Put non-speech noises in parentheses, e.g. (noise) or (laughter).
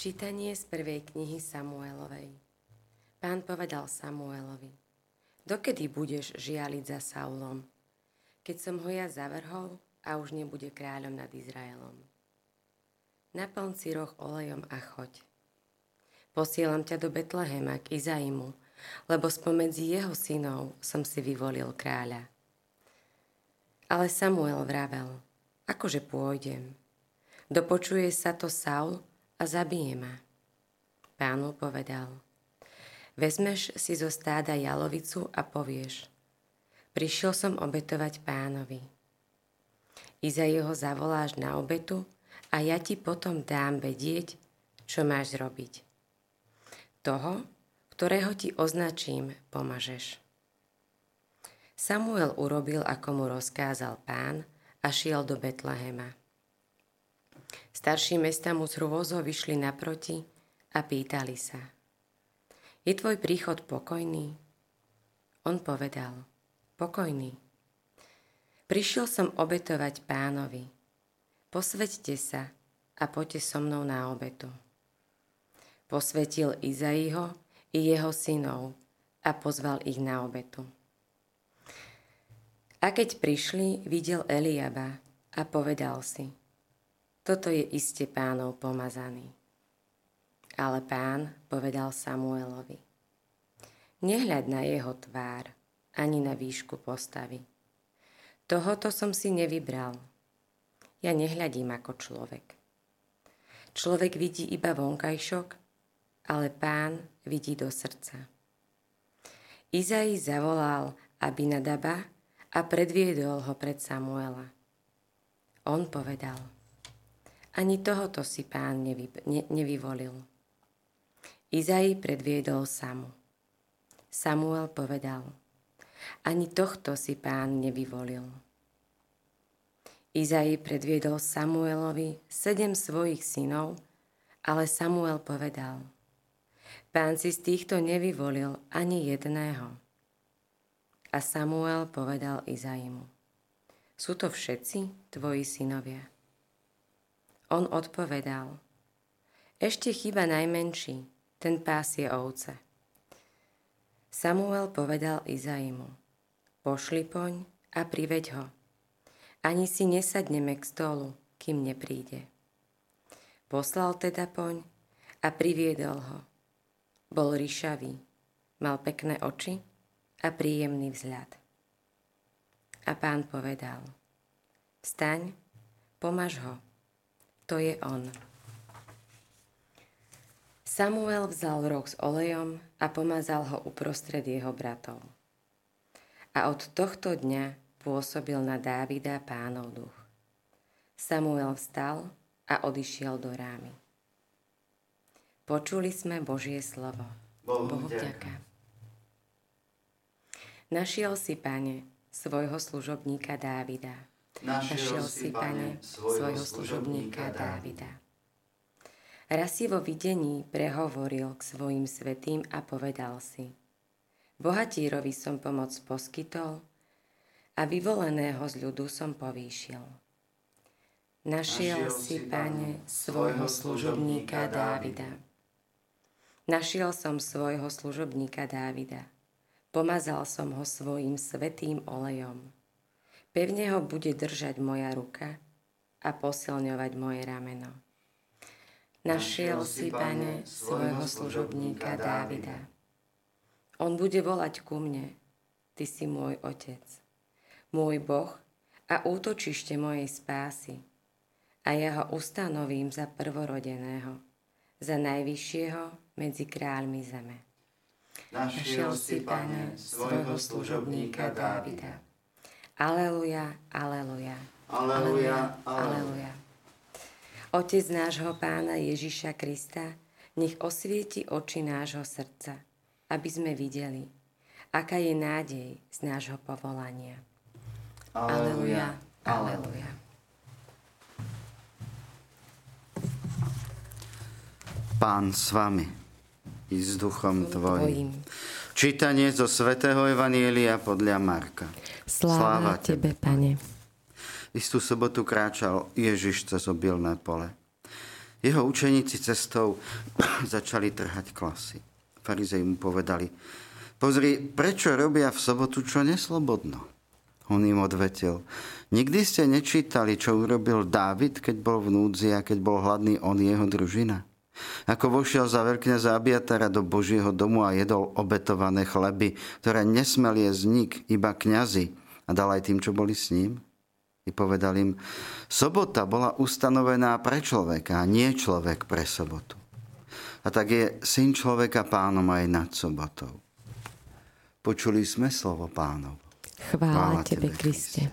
Čítanie z prvej knihy Samuelovej. Pán povedal Samuelovi, dokedy budeš žialiť za Saulom, keď som ho ja zavrhol a už nebude kráľom nad Izraelom. Naplň si roh olejom a choď. Posielam ťa do Betlehema k Izaimu, lebo spomedzi jeho synov som si vyvolil kráľa. Ale Samuel vravel, akože pôjdem. Dopočuje sa to Saul, a zabije ma. Pánu povedal, vezmeš si zo stáda jalovicu a povieš, prišiel som obetovať pánovi. Izaiho zavoláš na obetu a ja ti potom dám vedieť, čo máš robiť. Toho, ktorého ti označím, pomažeš. Samuel urobil, ako mu rozkázal pán a šiel do Betlehema. Starší mesta mu z hrôzo vyšli naproti a pýtali sa. Je tvoj príchod pokojný? On povedal, pokojný. Prišiel som obetovať pánovi. Posveďte sa a poďte so mnou na obetu. Posvetil Izaiho i jeho synov a pozval ich na obetu. A keď prišli, videl Eliaba a povedal si – toto je iste pánov pomazaný. Ale pán povedal Samuelovi, nehľad na jeho tvár, ani na výšku postavy. Tohoto som si nevybral. Ja nehľadím ako človek. Človek vidí iba vonkajšok, ale pán vidí do srdca. Izai zavolal Abinadaba a predviedol ho pred Samuela. On povedal – ani tohoto si pán nevy, ne, nevyvolil. Izai predviedol Samu. Samuel povedal, ani tohto si pán nevyvolil. Izai predviedol Samuelovi sedem svojich synov, ale Samuel povedal, pán si z týchto nevyvolil ani jedného. A Samuel povedal Izaimu, sú to všetci tvoji synovia. On odpovedal, ešte chyba najmenší, ten pás je ovce. Samuel povedal Izaimu, pošli poň a priveď ho. Ani si nesadneme k stolu, kým nepríde. Poslal teda poň a priviedol ho. Bol ryšavý, mal pekné oči a príjemný vzhľad. A pán povedal, vstaň, pomaž ho to je on. Samuel vzal roh s olejom a pomazal ho uprostred jeho bratov. A od tohto dňa pôsobil na Dávida pánov duch. Samuel vstal a odišiel do rámy. Počuli sme Božie slovo. Bohu, Bohu vďaka. Našiel si, pane, svojho služobníka Dávida Našiel si, pane, svojho služobníka Dávida. Raz si vo videní prehovoril k svojim svetým a povedal si Bohatírovi som pomoc poskytol a vyvoleného z ľudu som povýšil. Našiel si, pane, svojho služobníka Dávida. Našiel som svojho služobníka Dávida. Pomazal som ho svojim svetým olejom Pevne ho bude držať moja ruka a posilňovať moje rameno. Našiel si, pane, svojho služobníka Dávida. On bude volať ku mne, ty si môj otec, môj Boh a útočište mojej spásy. A ja ho ustanovím za prvorodeného, za najvyššieho medzi kráľmi zeme. Našiel si, pane, svojho služobníka Dávida. Aleluja, aleluja. Aleluja, aleluja. Otec nášho pána Ježiša Krista, nech osvieti oči nášho srdca, aby sme videli, aká je nádej z nášho povolania. Aleluja, aleluja. Pán s vami i s duchom tvojim. Čítanie zo svätého Evanielia podľa Marka. Sláva, Sláva Tebe, Pane. Istú sobotu kráčal Ježiš cez obilné pole. Jeho učeníci cestou (coughs) začali trhať klasy. Farizej mu povedali, pozri, prečo robia v sobotu čo neslobodno? On im odvetil, nikdy ste nečítali, čo urobil Dávid, keď bol v núdzi a keď bol hladný on jeho družina? Ako vošiel za veľkňaza Abiatara do Božieho domu a jedol obetované chleby, ktoré nesmel jesť nik, iba kňazi a dal aj tým, čo boli s ním? I povedal im, sobota bola ustanovená pre človeka a nie človek pre sobotu. A tak je syn človeka pánom aj nad sobotou. Počuli sme slovo pánov. Chvála, Chvála Tebe, Kriste.